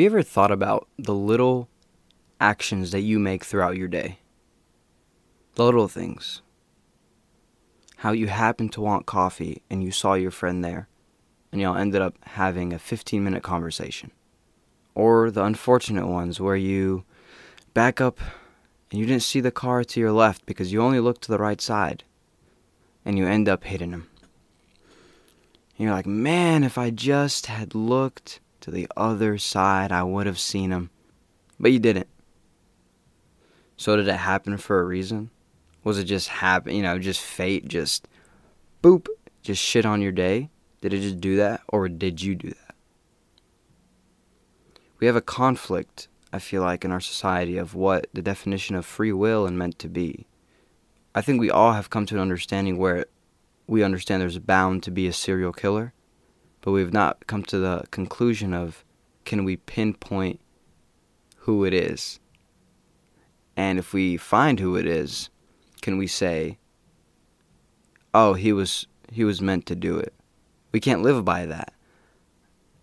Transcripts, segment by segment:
you ever thought about the little actions that you make throughout your day? The little things. How you happened to want coffee and you saw your friend there and y'all ended up having a 15 minute conversation. Or the unfortunate ones where you back up and you didn't see the car to your left because you only looked to the right side and you end up hitting him. And you're like, man, if I just had looked to the other side, I would have seen him. But you didn't. So did it happen for a reason? Was it just happen, you know, just fate, just boop, just shit on your day? Did it just do that, or did you do that? We have a conflict, I feel like, in our society of what the definition of free will and meant to be. I think we all have come to an understanding where we understand there's bound to be a serial killer, but we've not come to the conclusion of can we pinpoint who it is? And if we find who it is, can we say, "Oh, he was he was meant to do it." We can't live by that.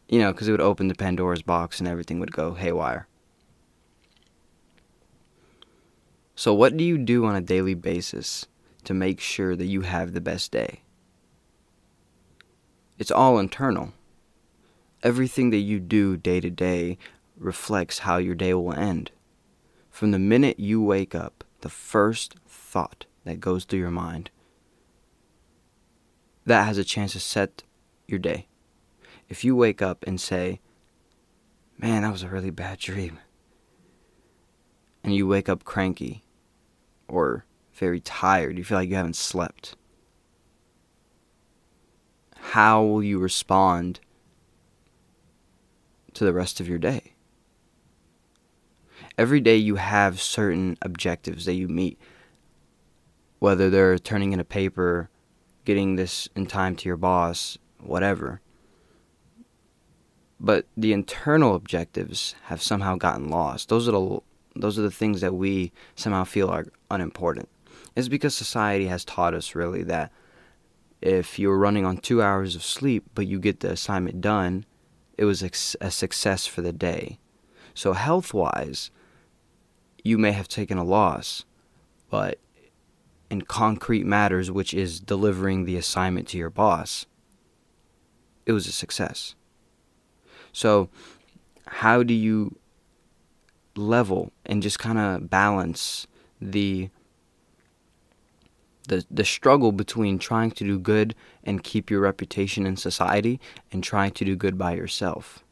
You know, because it would open the Pandora's box and everything would go haywire. So, what do you do on a daily basis to make sure that you have the best day? It's all internal. Everything that you do day to day reflects how your day will end. From the minute you wake up, the first thought that goes through your mind that has a chance to set your day. If you wake up and say, Man, that was a really bad dream, and you wake up cranky or very tired, you feel like you haven't slept, how will you respond to the rest of your day? Every day you have certain objectives that you meet, whether they're turning in a paper, getting this in time to your boss, whatever. But the internal objectives have somehow gotten lost. Those are the those are the things that we somehow feel are unimportant. It's because society has taught us really that if you're running on two hours of sleep but you get the assignment done, it was a success for the day. So health wise, you may have taken a loss, but in concrete matters, which is delivering the assignment to your boss, it was a success. So, how do you level and just kind of balance the the the struggle between trying to do good and keep your reputation in society and trying to do good by yourself.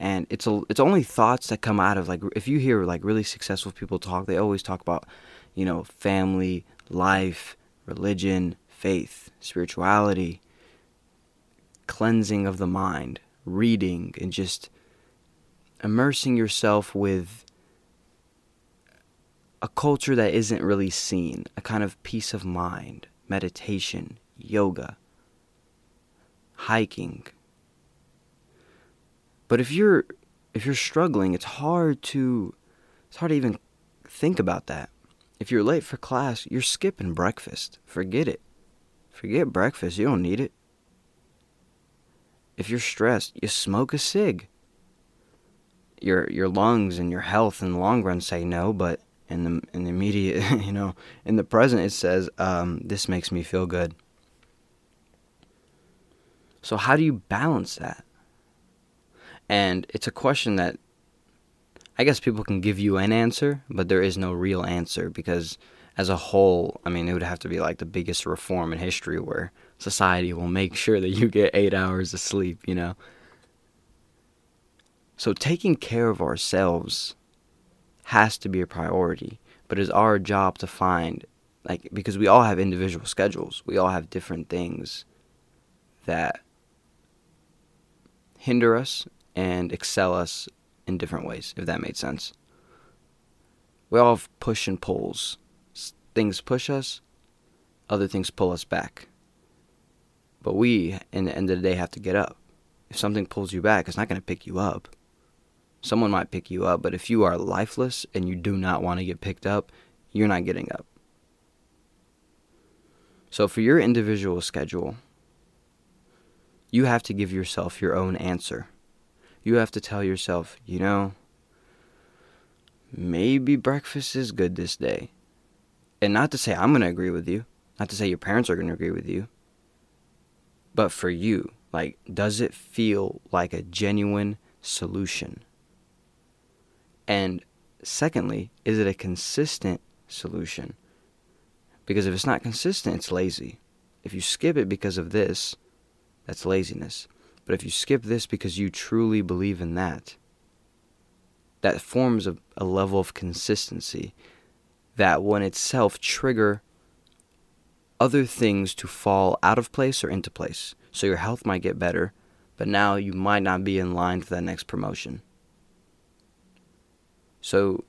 And it's a, it's only thoughts that come out of like if you hear like really successful people talk, they always talk about, you know, family, life, religion, faith, spirituality, cleansing of the mind, reading, and just immersing yourself with a culture that isn't really seen, a kind of peace of mind, meditation, yoga, hiking. But if you're if you're struggling, it's hard to it's hard to even think about that. If you're late for class, you're skipping breakfast. Forget it. Forget breakfast. You don't need it. If you're stressed, you smoke a cig. Your your lungs and your health in the long run say no, but in the in the immediate, you know, in the present, it says um, this makes me feel good. So how do you balance that? And it's a question that I guess people can give you an answer, but there is no real answer because as a whole, I mean, it would have to be like the biggest reform in history where society will make sure that you get eight hours of sleep, you know? So taking care of ourselves has to be a priority, but it's our job to find, like, because we all have individual schedules, we all have different things that hinder us and excel us in different ways, if that made sense. We all have push and pulls. Things push us, other things pull us back. But we, in the end of the day, have to get up. If something pulls you back, it's not going to pick you up. Someone might pick you up, but if you are lifeless and you do not want to get picked up, you're not getting up. So, for your individual schedule, you have to give yourself your own answer. You have to tell yourself, you know, maybe breakfast is good this day. And not to say I'm going to agree with you, not to say your parents are going to agree with you, but for you, like, does it feel like a genuine solution? And secondly, is it a consistent solution? Because if it's not consistent, it's lazy. If you skip it because of this, that's laziness. But if you skip this because you truly believe in that, that forms a, a level of consistency that will in itself trigger other things to fall out of place or into place. So your health might get better, but now you might not be in line for that next promotion. So,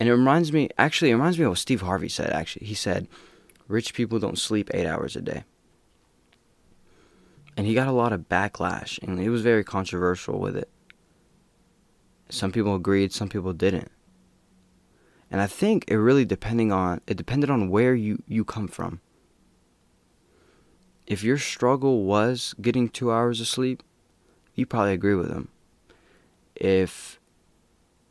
and it reminds me, actually, it reminds me of what Steve Harvey said, actually. He said, rich people don't sleep eight hours a day. And he got a lot of backlash, and he was very controversial with it. Some people agreed, some people didn't. And I think it really depending on it depended on where you, you come from. If your struggle was getting two hours of sleep, you probably agree with him. If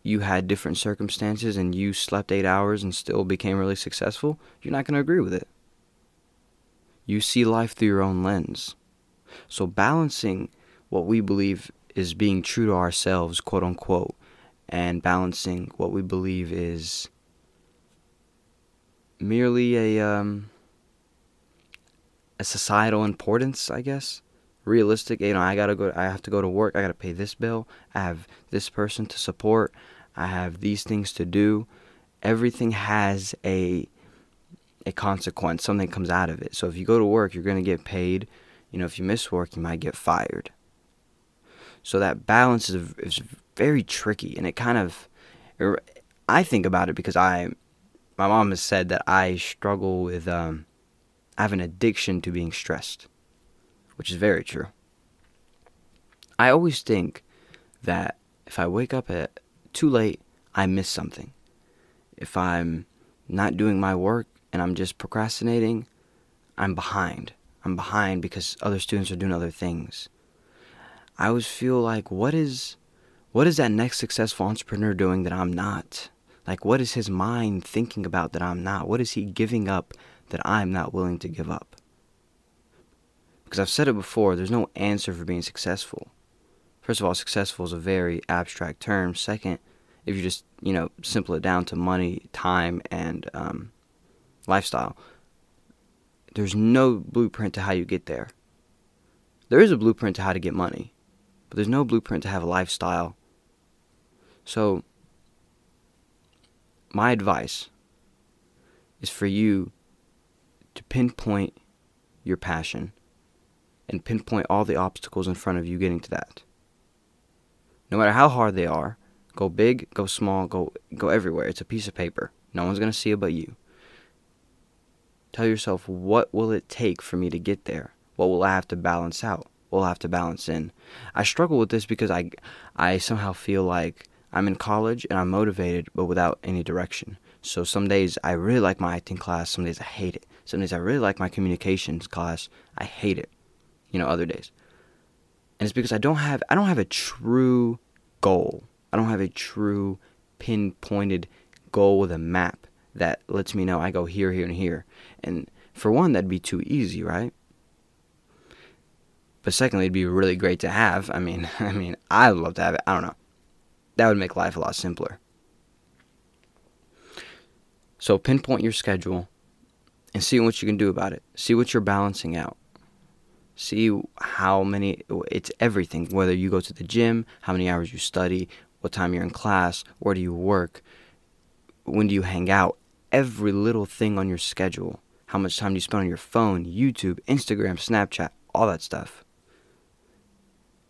you had different circumstances and you slept eight hours and still became really successful, you're not going to agree with it. You see life through your own lens. So balancing what we believe is being true to ourselves, quote unquote, and balancing what we believe is merely a um, a societal importance, I guess. Realistic, you know, I gotta go. I have to go to work. I gotta pay this bill. I have this person to support. I have these things to do. Everything has a a consequence. Something comes out of it. So if you go to work, you're gonna get paid. You know, if you miss work, you might get fired. So that balance is, is very tricky, and it kind of, er, I think about it because I, my mom has said that I struggle with, um, I have an addiction to being stressed, which is very true. I always think that if I wake up at too late, I miss something. If I'm not doing my work and I'm just procrastinating, I'm behind. I'm behind because other students are doing other things. I always feel like what is what is that next successful entrepreneur doing that I'm not? Like what is his mind thinking about that I'm not? What is he giving up that I'm not willing to give up? Because I've said it before, there's no answer for being successful. First of all, successful is a very abstract term. Second, if you just, you know, simple it down to money, time, and um, lifestyle, there's no blueprint to how you get there. There is a blueprint to how to get money but there's no blueprint to have a lifestyle. So, my advice is for you to pinpoint your passion and pinpoint all the obstacles in front of you getting to that. No matter how hard they are, go big, go small, go go everywhere. It's a piece of paper. No one's going to see it but you. Tell yourself what will it take for me to get there? What will I have to balance out? What will I have to balance in. I struggle with this because I, I somehow feel like I'm in college and I'm motivated, but without any direction. So some days I really like my acting class, some days I hate it. Some days I really like my communications class, I hate it. You know, other days. And it's because I don't have I don't have a true goal. I don't have a true pinpointed goal with a map that lets me know I go here, here, and here. And for one, that'd be too easy, right? But secondly, it'd be really great to have. I mean, I mean, I'd love to have it. I don't know. That would make life a lot simpler. So pinpoint your schedule and see what you can do about it. See what you're balancing out. See how many it's everything, whether you go to the gym, how many hours you study, what time you're in class, where do you work, when do you hang out, every little thing on your schedule. How much time do you spend on your phone, YouTube, Instagram, Snapchat, all that stuff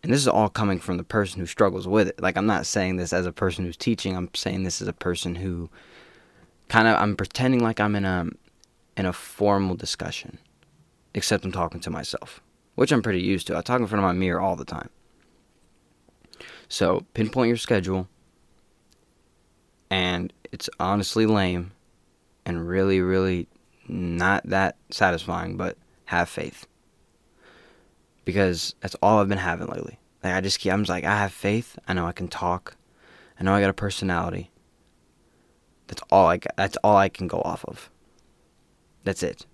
and this is all coming from the person who struggles with it. Like I'm not saying this as a person who's teaching. I'm saying this as a person who kind of I'm pretending like I'm in a in a formal discussion, except I'm talking to myself, which I'm pretty used to. I talk in front of my mirror all the time. So pinpoint your schedule, and it's honestly lame, and really, really not that satisfying. But have faith because that's all I've been having lately. Like I just keep. I'm just like I have faith. I know I can talk. I know I got a personality. That's all I. got. That's all I can go off of. That's it.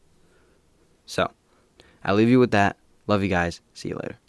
So, I leave you with that. Love you guys. See you later.